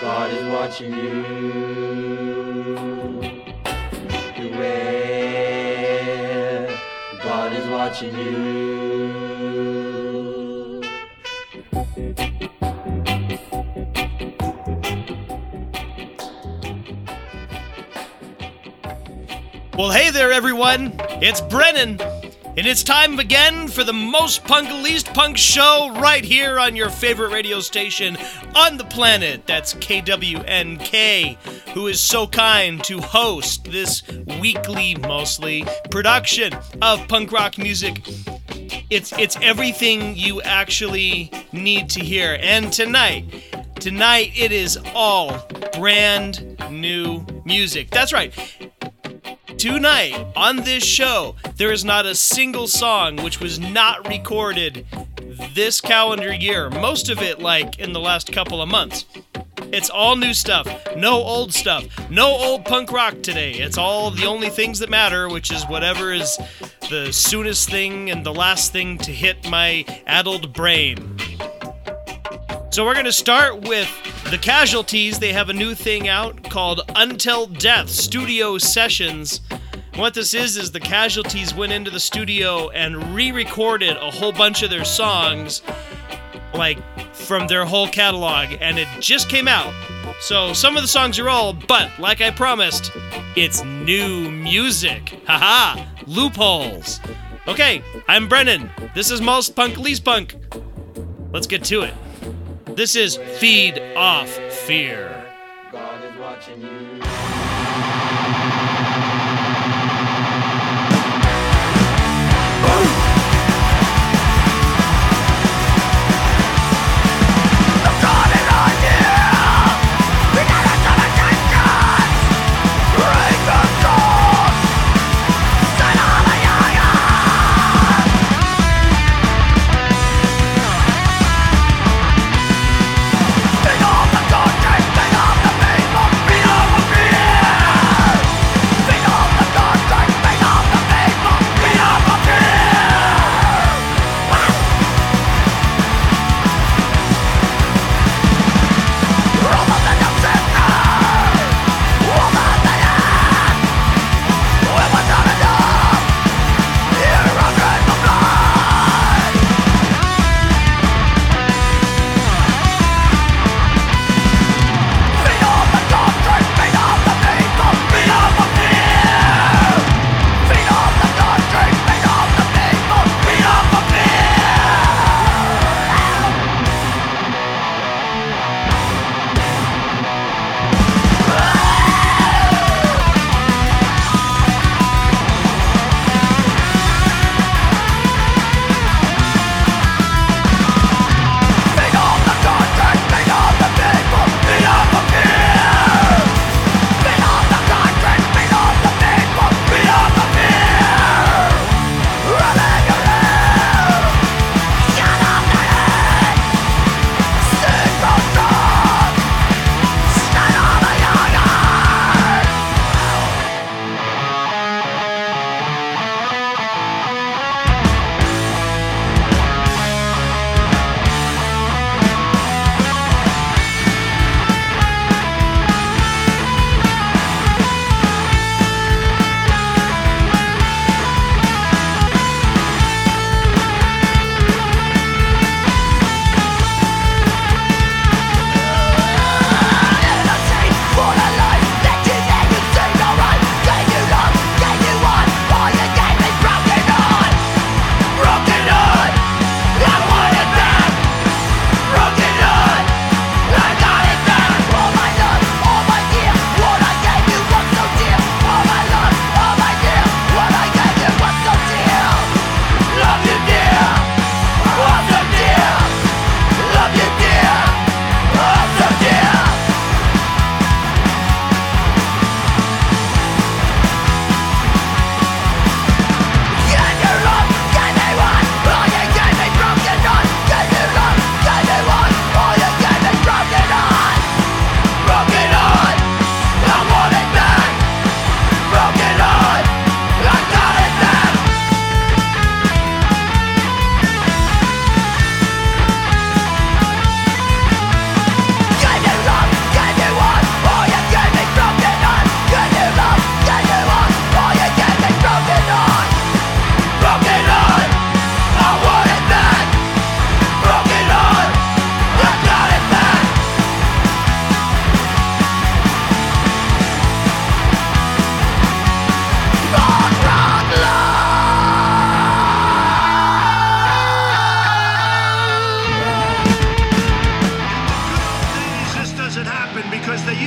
God is watching you. God is watching you. Well, hey there, everyone. It's Brennan, and it's time again for the most punk, least punk show right here on your favorite radio station on the planet. That's KWNK, who is so kind to host this weekly, mostly, production of punk rock music. It's it's everything you actually need to hear. And tonight, tonight it is all brand new music. That's right. Tonight, on this show, there is not a single song which was not recorded this calendar year. Most of it, like, in the last couple of months. It's all new stuff, no old stuff, no old punk rock today. It's all the only things that matter, which is whatever is the soonest thing and the last thing to hit my addled brain. So we're going to start with the Casualties. They have a new thing out called Until Death Studio Sessions. What this is is the Casualties went into the studio and re-recorded a whole bunch of their songs like from their whole catalog and it just came out. So some of the songs are old, but like I promised, it's new music. Haha, loopholes. Okay, I'm Brennan. This is Most Punk Least Punk. Let's get to it. This is Feed Off Fear. God is watching you.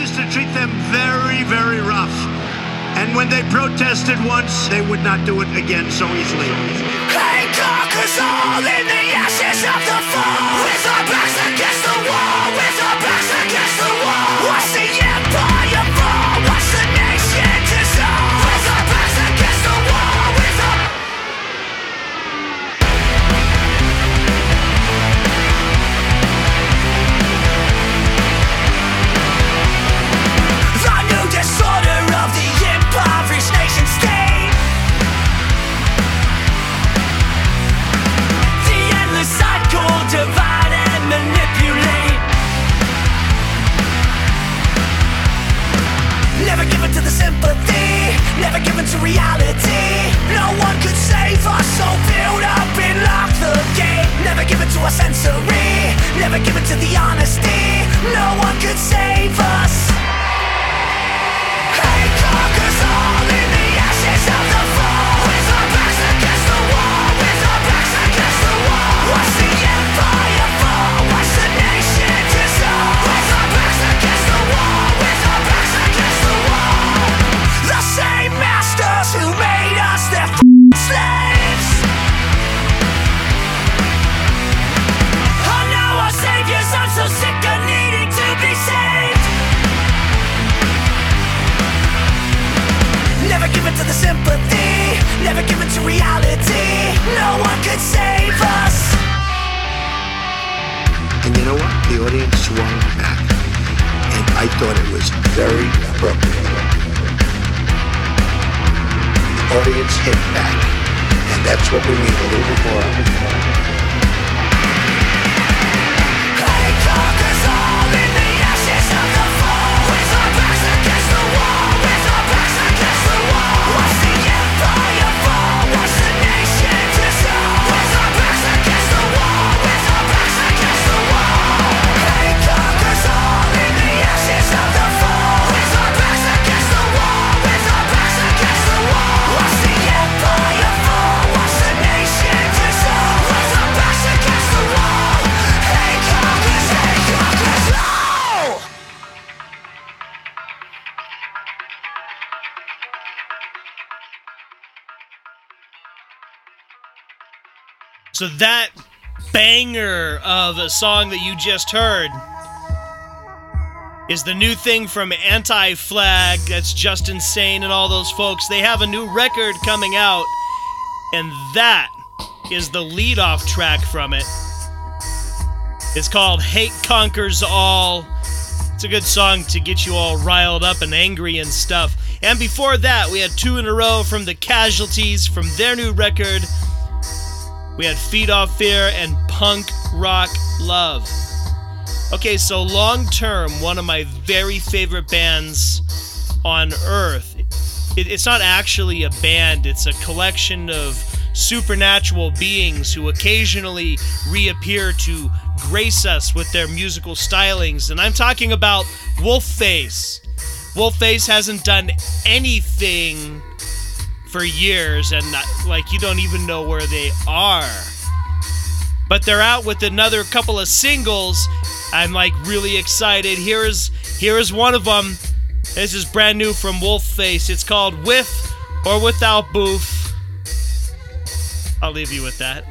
used to treat them very, very rough. And when they protested once, they would not do it again so easily. They conquers all in the ashes of the fall. With our backs against to the sympathy, never given to reality. No one could save us, so build up and lock the gate. Never given to our sensory, never given to the honesty. No one could save us. Conquers all in the ashes of the fall. With our backs against the wall, with our backs against the wall. Watch the empire sympathy, never given to reality. No one could save us. And you know what? The audience swung back. And I thought it was very appropriate. The audience hit back. And that's what we need a little more of. So that banger of a song that you just heard is the new thing from Anti Flag. That's Justin Sane and all those folks. They have a new record coming out, and that is the lead off track from it. It's called Hate Conquers All. It's a good song to get you all riled up and angry and stuff. And before that, we had two in a row from the Casualties from their new record. We had Feed Off Fear and Punk Rock Love. Okay, so long term, one of my very favorite bands on earth. It, it's not actually a band, it's a collection of supernatural beings who occasionally reappear to grace us with their musical stylings. And I'm talking about Wolfface. Wolfface hasn't done anything for years and uh, like you don't even know where they are. But they're out with another couple of singles. I'm like really excited. Here is here is one of them this is brand new from wolfface. It's called with or without booth i'll leave you with that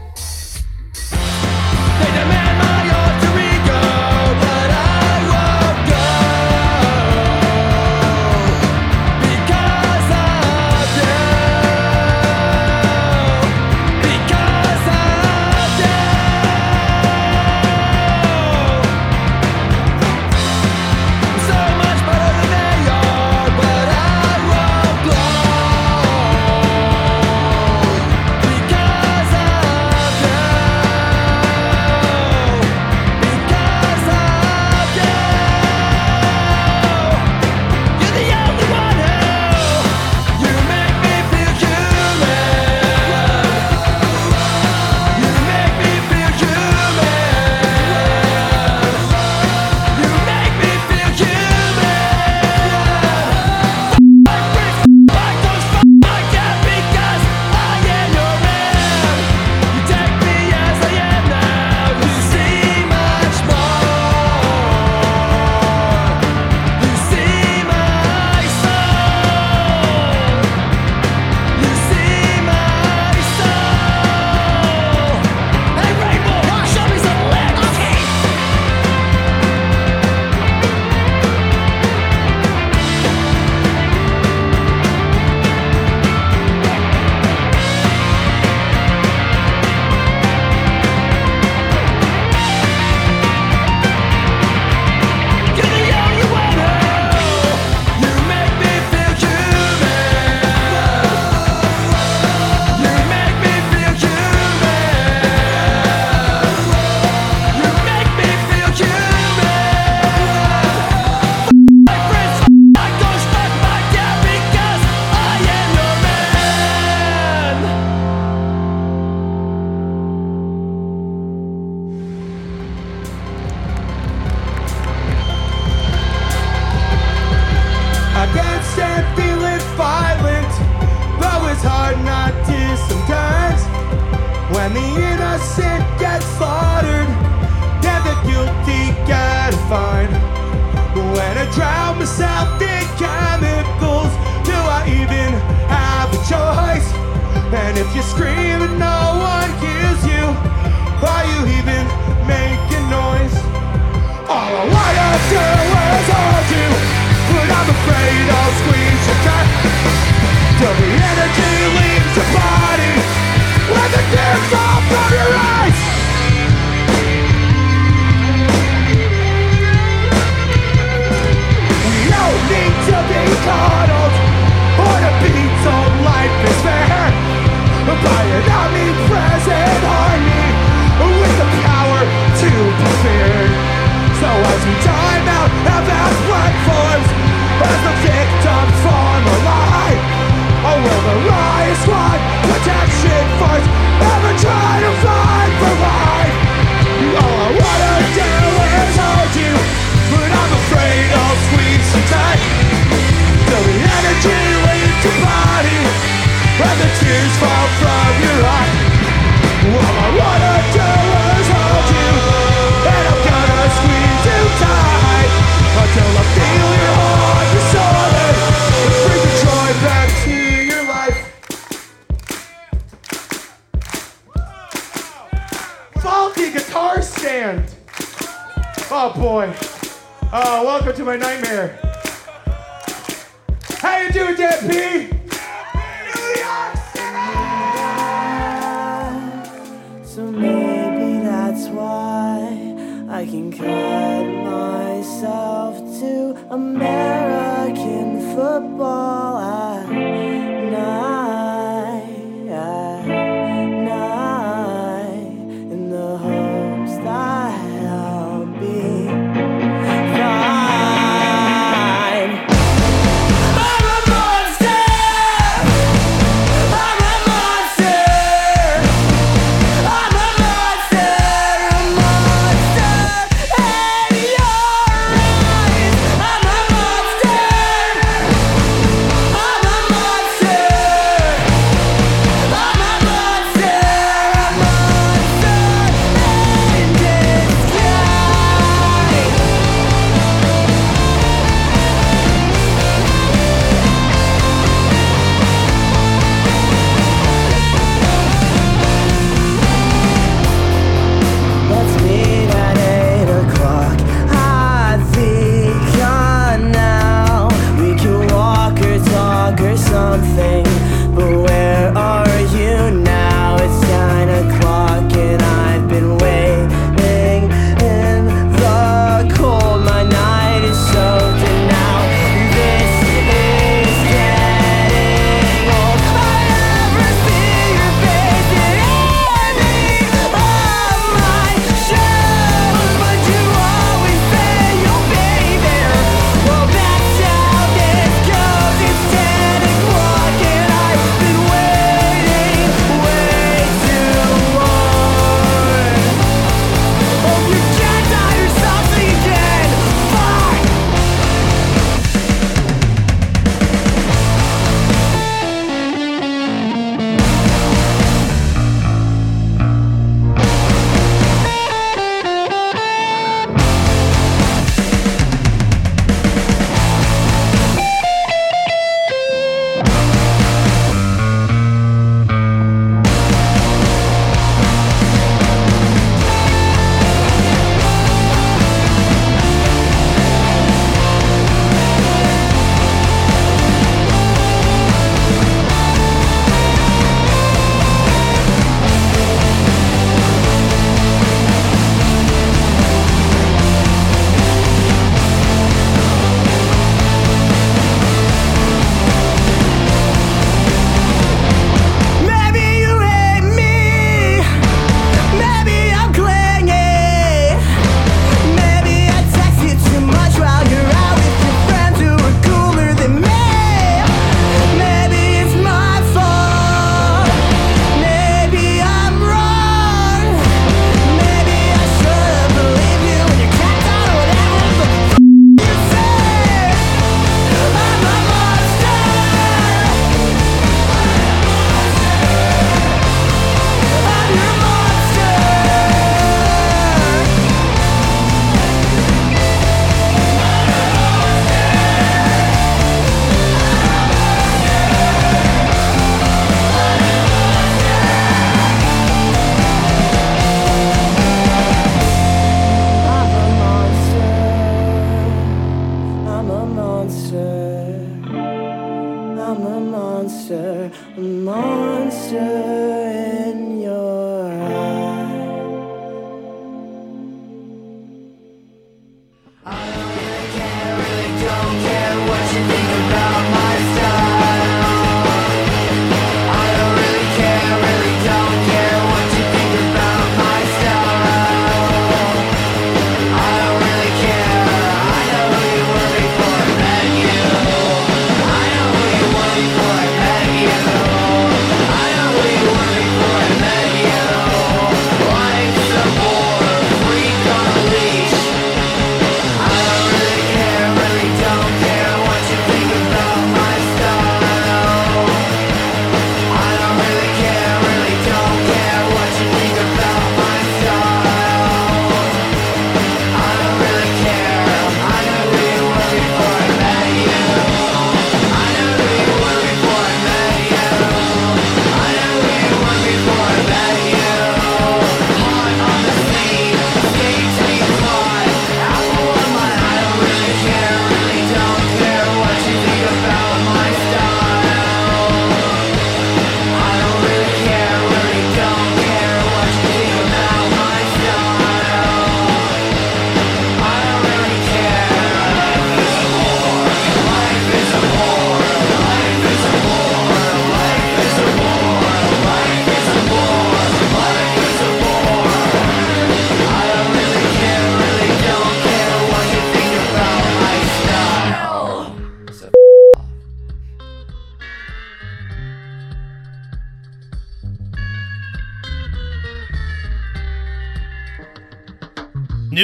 to my nightmare.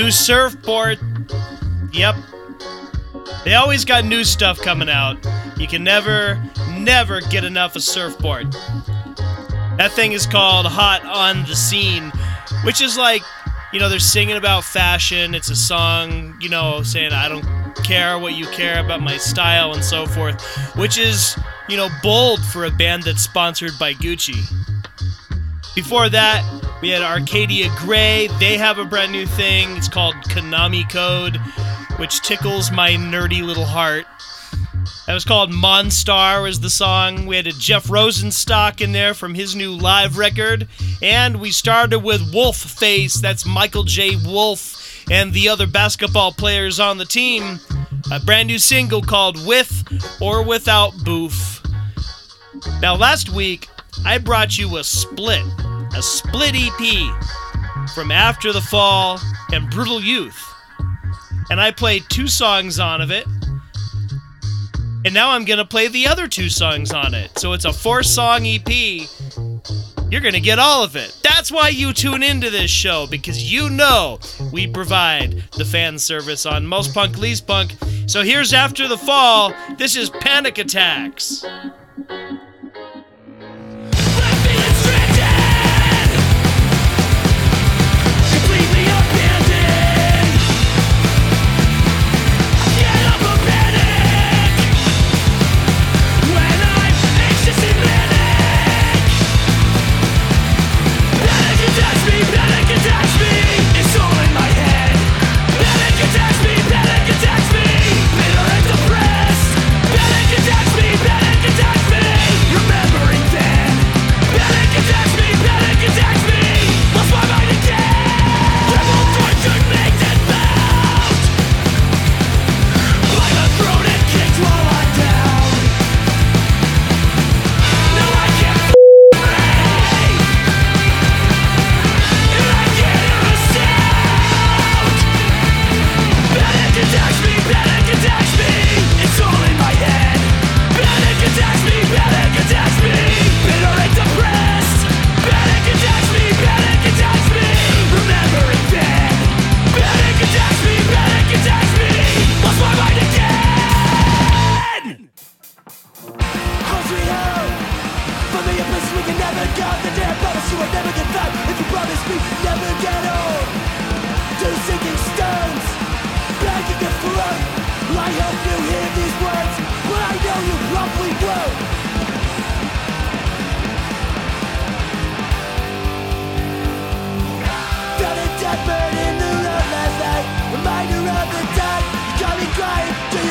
New surfboard. Yep. They always got new stuff coming out. You can never, never get enough of surfboard. That thing is called Hot on the Scene, which is like, you know, they're singing about fashion. It's a song, you know, saying, I don't care what you care about my style and so forth, which is, you know, bold for a band that's sponsored by Gucci. Before that, we had Arcadia Grey. They have a brand new thing. It's called Konami Code, which tickles my nerdy little heart. That was called Monstar was the song. We had a Jeff Rosenstock in there from his new live record. And we started with Wolf Face. That's Michael J. Wolf and the other basketball players on the team. A brand new single called With or Without Boof. Now, last week, I brought you a split, a split EP from After the Fall and Brutal Youth. And I played two songs on of it. And now I'm going to play the other two songs on it. So it's a four song EP. You're going to get all of it. That's why you tune into this show, because you know we provide the fan service on Most Punk Least Punk. So here's After the Fall. This is Panic Attacks.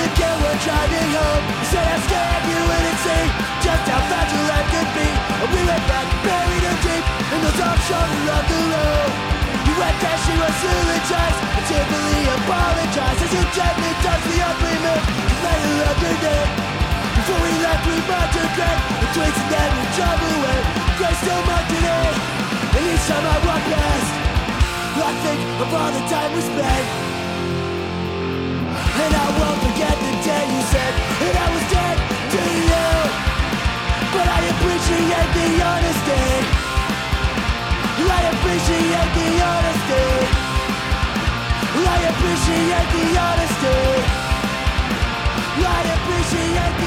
You get driving home. You said I scared you wouldn't see Just how fragile life could be. And we went back buried her deep In the dark shoulder of the road. You went there, she was eulogized And tearfully apologized. As you gently touched the ugly moon You made her up Before we left we marked her grave The twigs and then we drove away. Grace still marked today And each time I walk past I think of all the time we spent And I won't forget the day you said That I was dead to you. But I appreciate the honesty. I appreciate the honesty. I appreciate the honesty. I appreciate the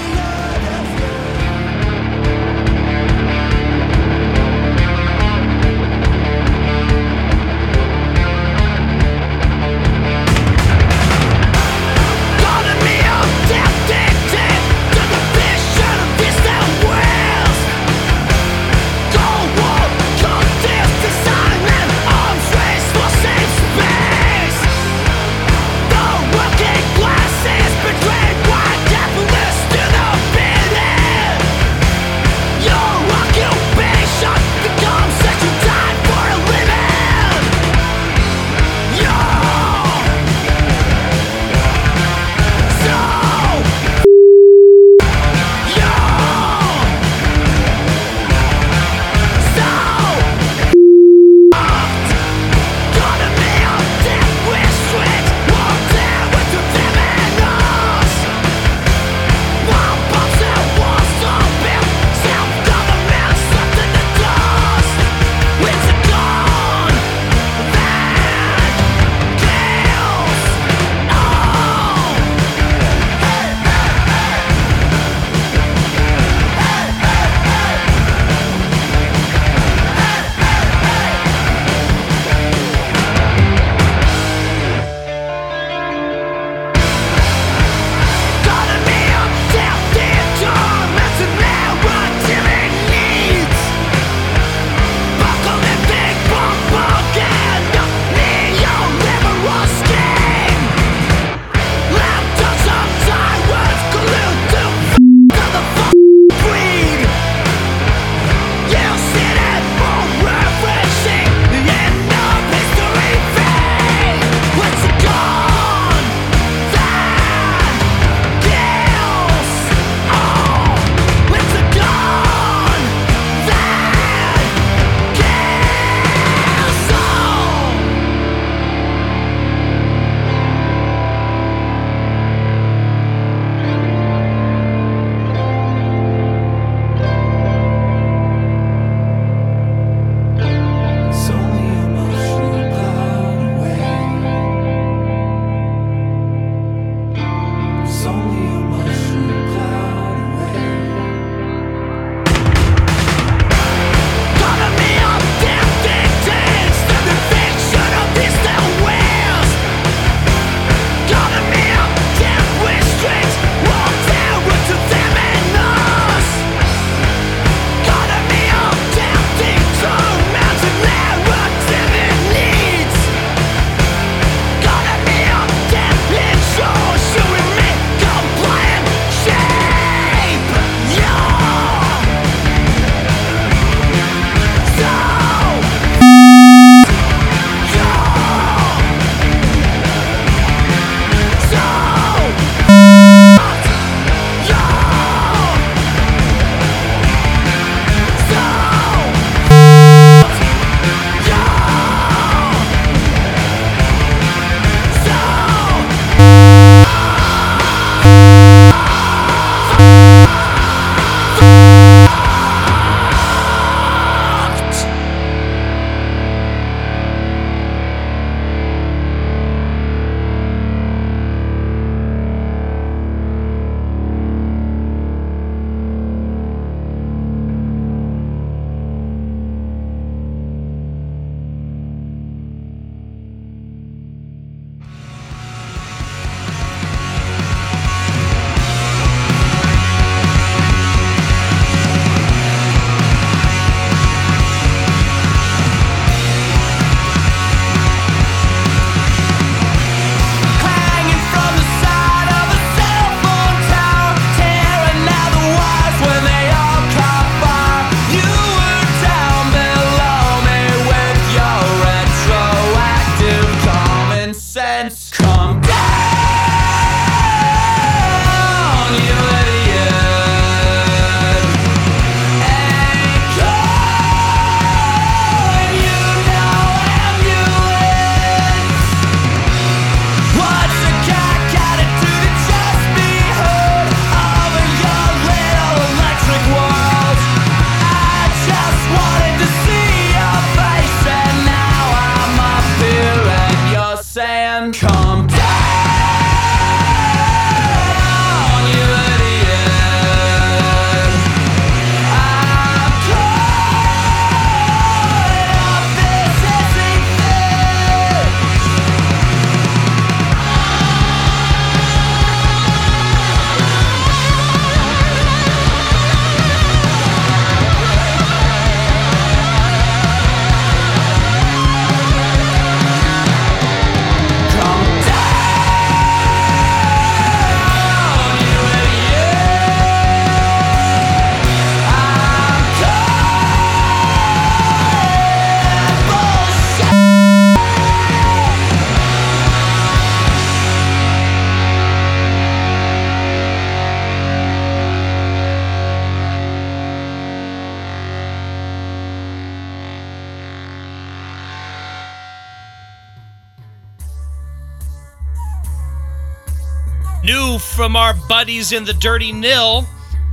buddies in the Dirty Nil.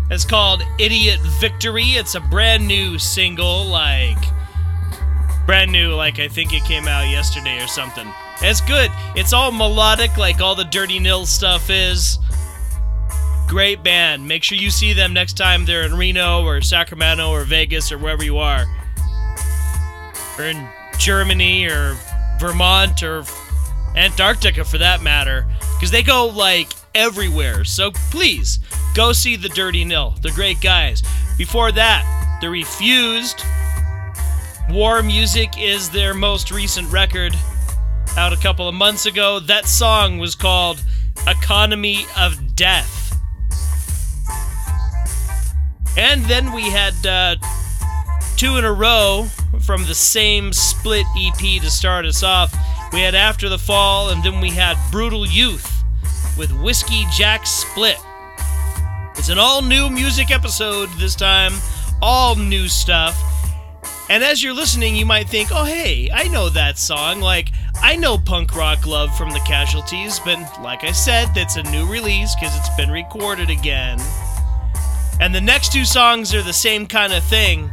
It's called Idiot Victory. It's a brand new single, like. Brand new, like I think it came out yesterday or something. It's good. It's all melodic, like all the Dirty Nil stuff is. Great band. Make sure you see them next time they're in Reno or Sacramento or Vegas or wherever you are. Or in Germany or Vermont or Antarctica for that matter, because they go like everywhere. So please go see the Dirty Nil. They're great guys. Before that, The Refused. War Music is their most recent record, out a couple of months ago. That song was called Economy of Death. And then we had uh, two in a row from the same split EP to start us off. We had After the Fall, and then we had Brutal Youth with Whiskey Jack Split. It's an all new music episode this time, all new stuff. And as you're listening, you might think, oh, hey, I know that song. Like, I know Punk Rock Love from the Casualties, but like I said, that's a new release because it's been recorded again. And the next two songs are the same kind of thing,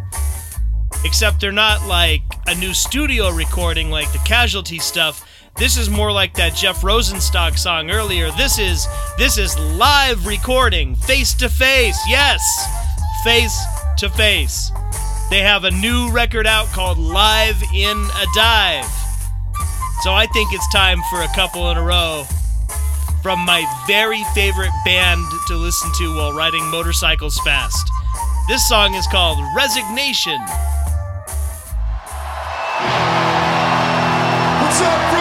except they're not like a new studio recording like the Casualty stuff. This is more like that Jeff Rosenstock song earlier. This is this is live recording, face to face. Yes, face to face. They have a new record out called Live in a Dive. So I think it's time for a couple in a row from my very favorite band to listen to while riding motorcycles fast. This song is called Resignation. What's up,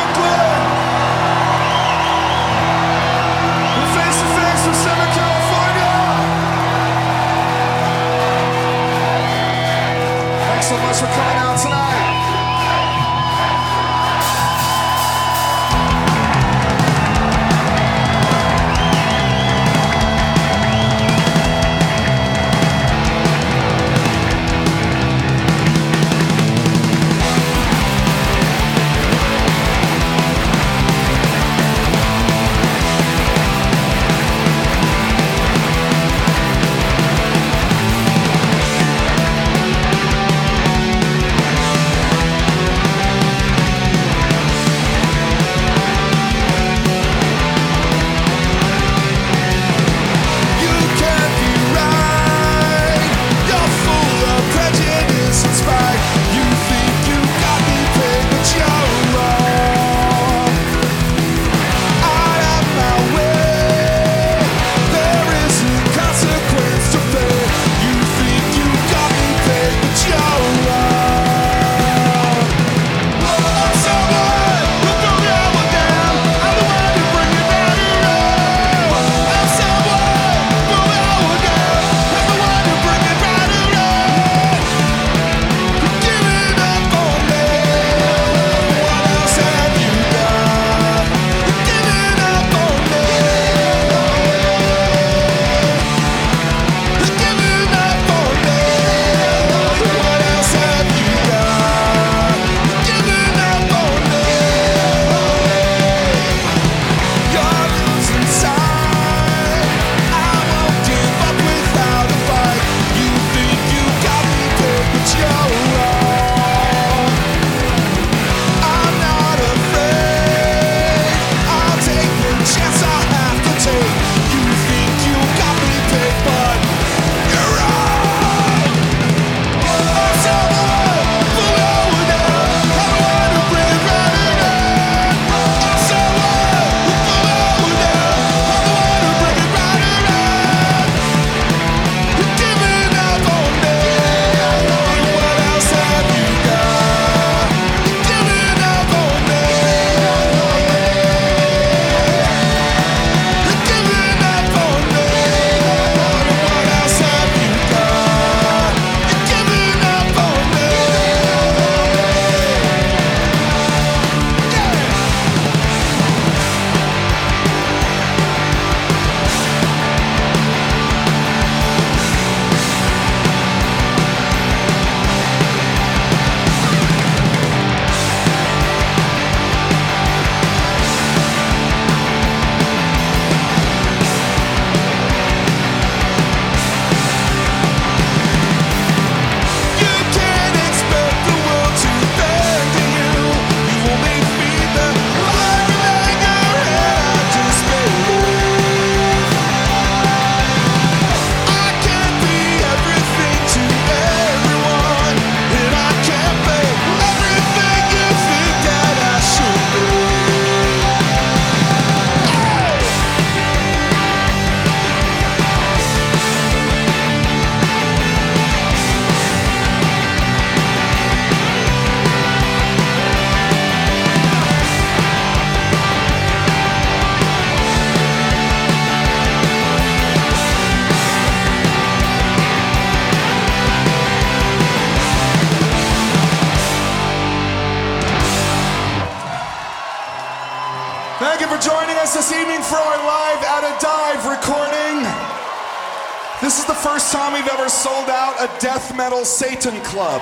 Little Satan Club.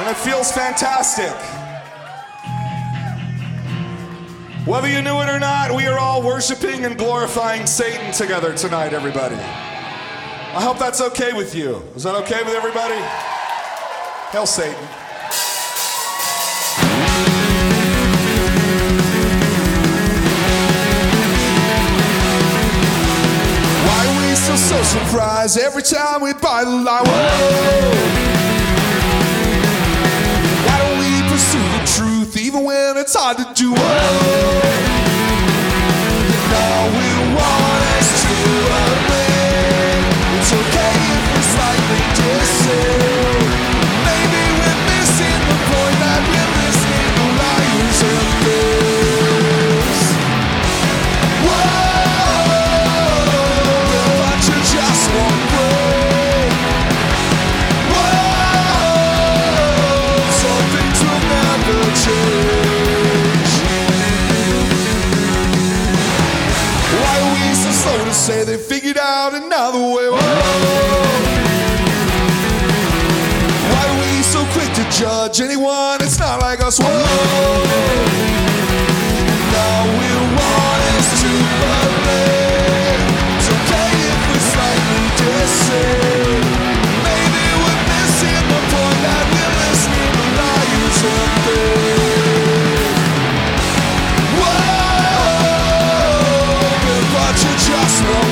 And it feels fantastic. Whether you knew it or not, we are all worshiping and glorifying Satan together tonight, everybody. I hope that's okay with you. Is that okay with everybody? Hail Satan. so surprised every time we buy the line. Whoa. Why don't we pursue the truth even when it's hard to do? Whoa. say they figured out another way. Whoa. Why are we so quick to judge anyone? It's not like us. Whoa. And all we want is to believe. It's okay if we slightly disagree. smoke.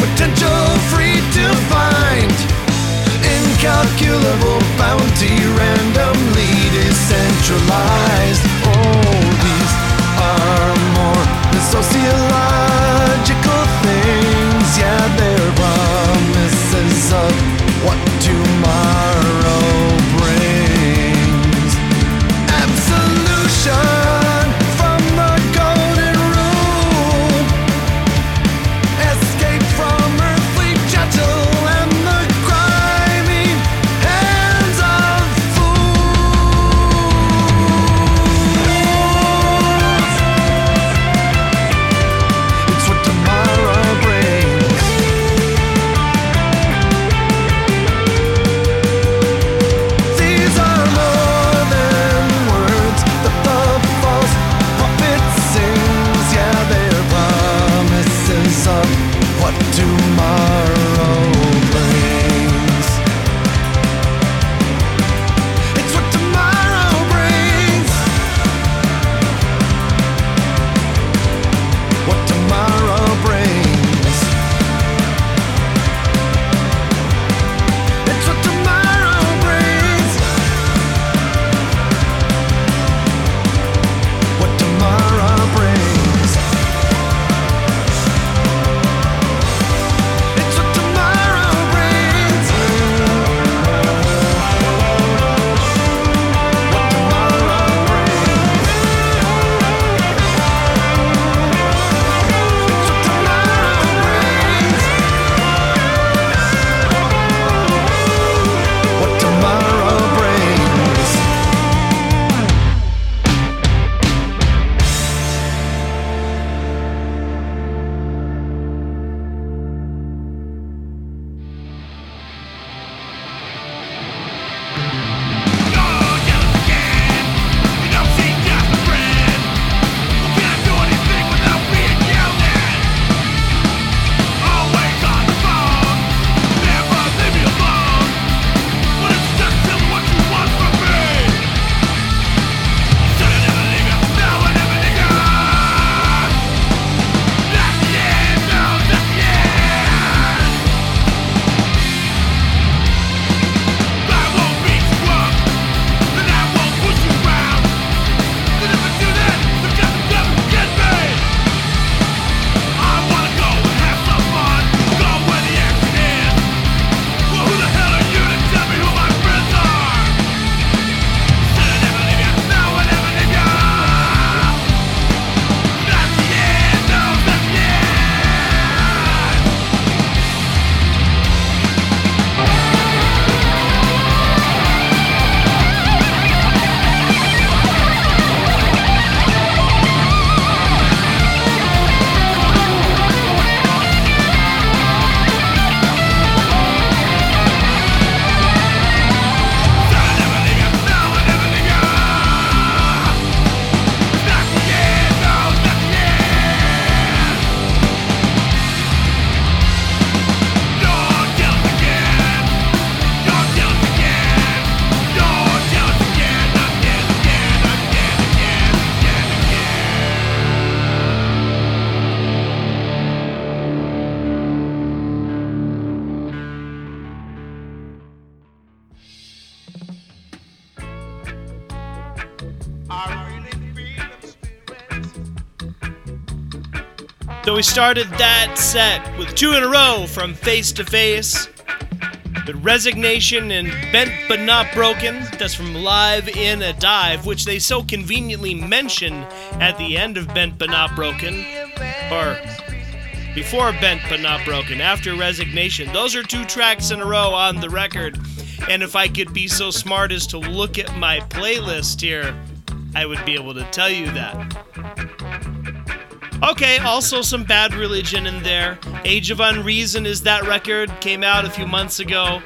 potential free to find. Incalculable bounty randomly decentralized. Oh, these are more than socialized. We started that set with two in a row from Face to Face. With Resignation and Bent But Not Broken. That's from Live in a Dive, which they so conveniently mention at the end of Bent But Not Broken. Or before Bent But Not Broken, after Resignation. Those are two tracks in a row on the record. And if I could be so smart as to look at my playlist here, I would be able to tell you that. Okay, also some bad religion in there. Age of Unreason is that record, came out a few months ago.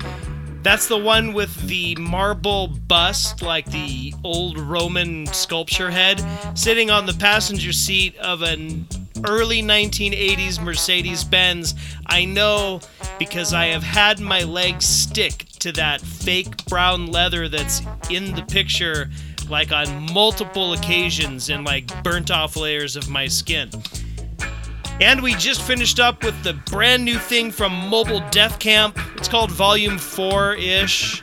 That's the one with the marble bust, like the old Roman sculpture head, sitting on the passenger seat of an early 1980s Mercedes Benz. I know because I have had my legs stick to that fake brown leather that's in the picture like on multiple occasions and like burnt off layers of my skin. And we just finished up with the brand new thing from Mobile Death Camp. It's called Volume 4 ish.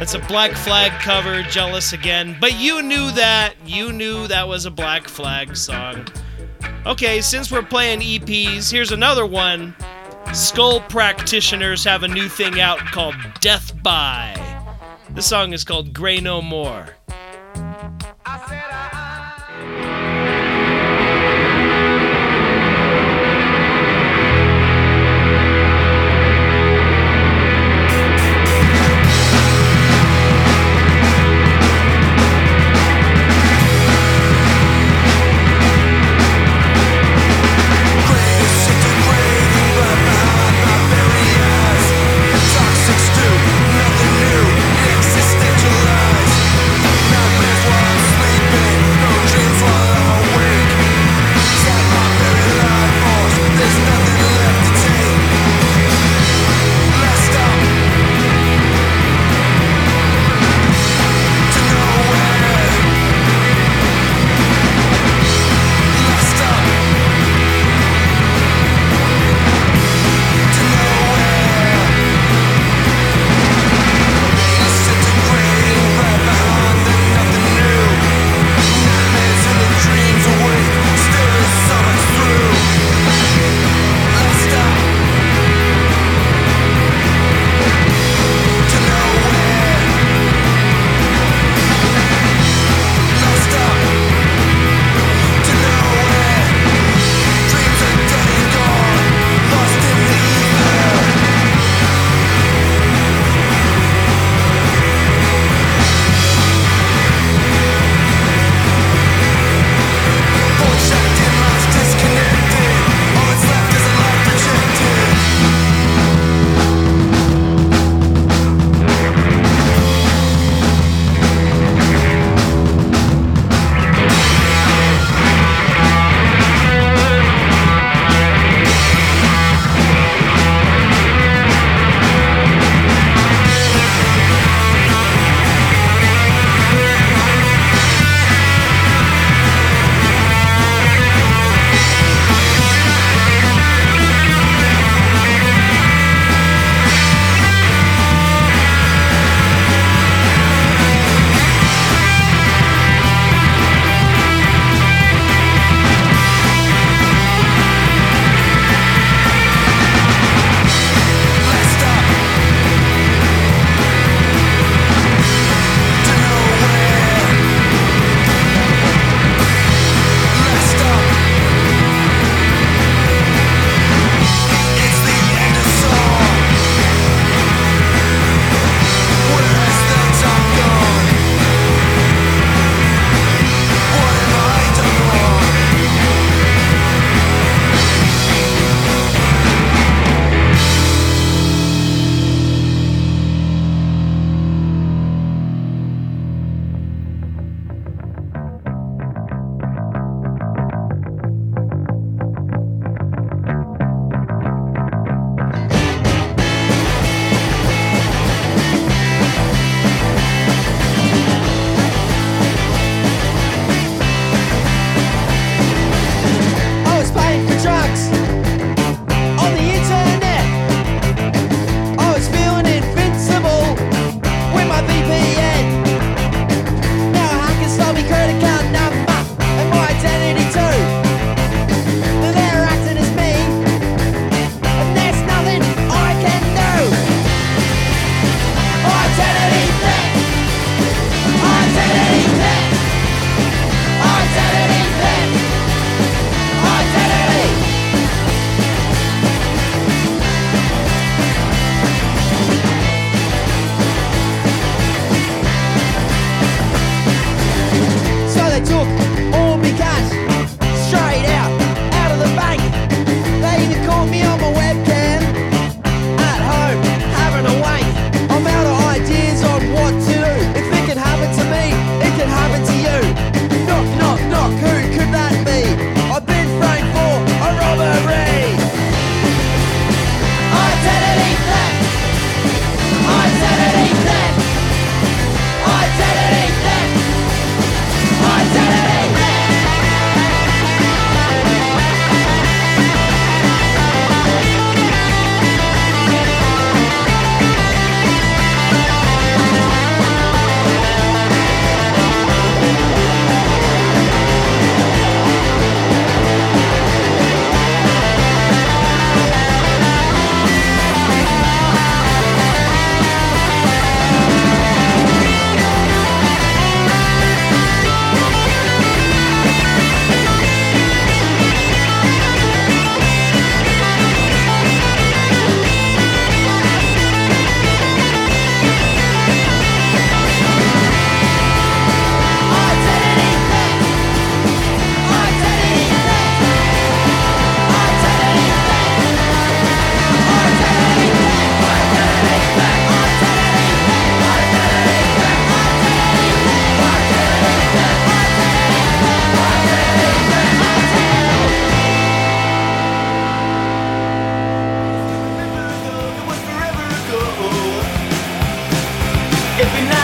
It's a Black Flag cover, Jealous Again. But you knew that. You knew that was a Black Flag song. Okay, since we're playing EPs, here's another one. Skull Practitioners have a new thing out called Death By. The song is called Grey No More. If we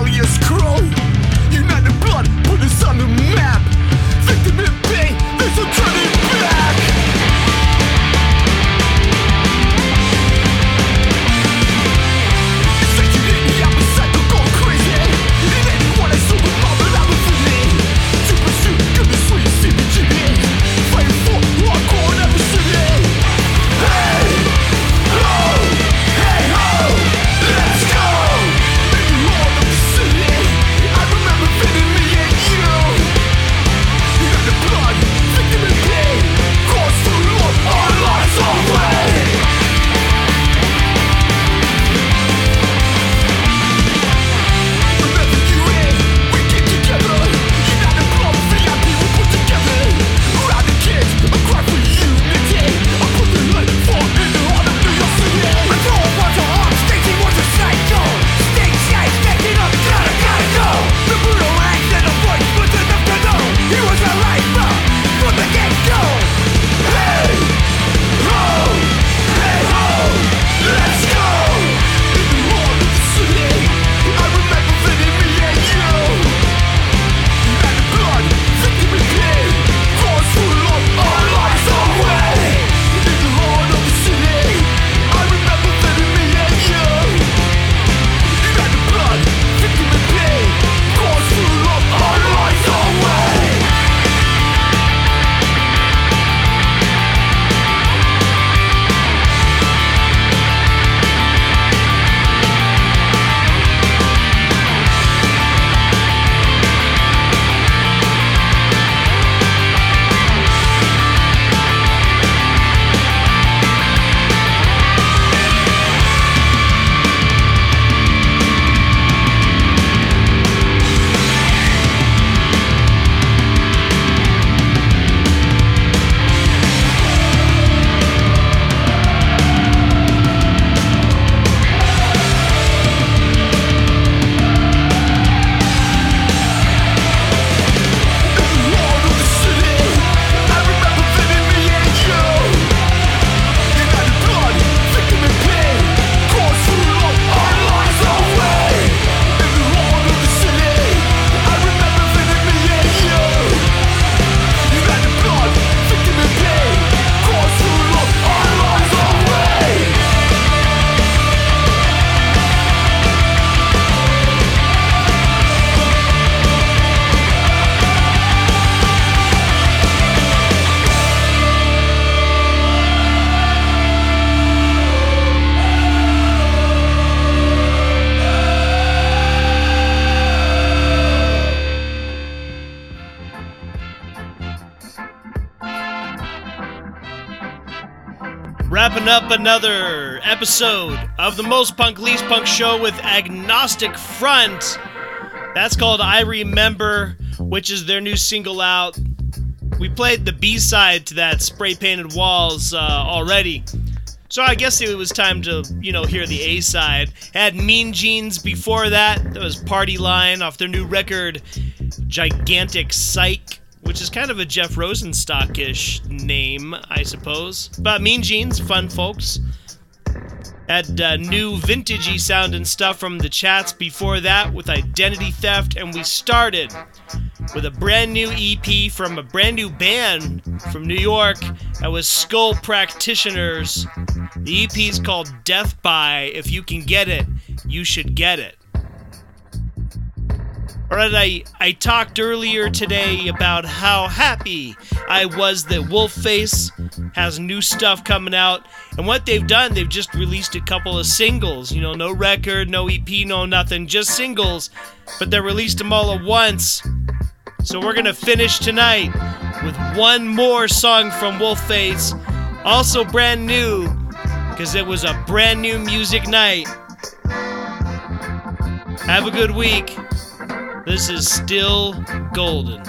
rebellious crew. another episode of the Most Punk Least Punk show with Agnostic Front. That's called I Remember, which is their new single out. We played the B side to that Spray Painted Walls uh, already. So I guess it was time to, you know, hear the A side. Had Mean Jeans before that. That was Party Line off their new record, Gigantic Psych which is kind of a Jeff Rosenstock ish name, I suppose. But Mean Jeans, fun folks. Had uh, new vintagey sound and stuff from the chats before that with Identity Theft, and we started with a brand new EP from a brand new band from New York that was Skull Practitioners. The EP is called Death by. If you can get it, you should get it. All right, I, I talked earlier today about how happy I was that Wolfface has new stuff coming out. And what they've done, they've just released a couple of singles. You know, no record, no EP, no nothing, just singles. But they released them all at once. So we're going to finish tonight with one more song from Wolfface. Also brand new, because it was a brand new music night. Have a good week. This is still golden.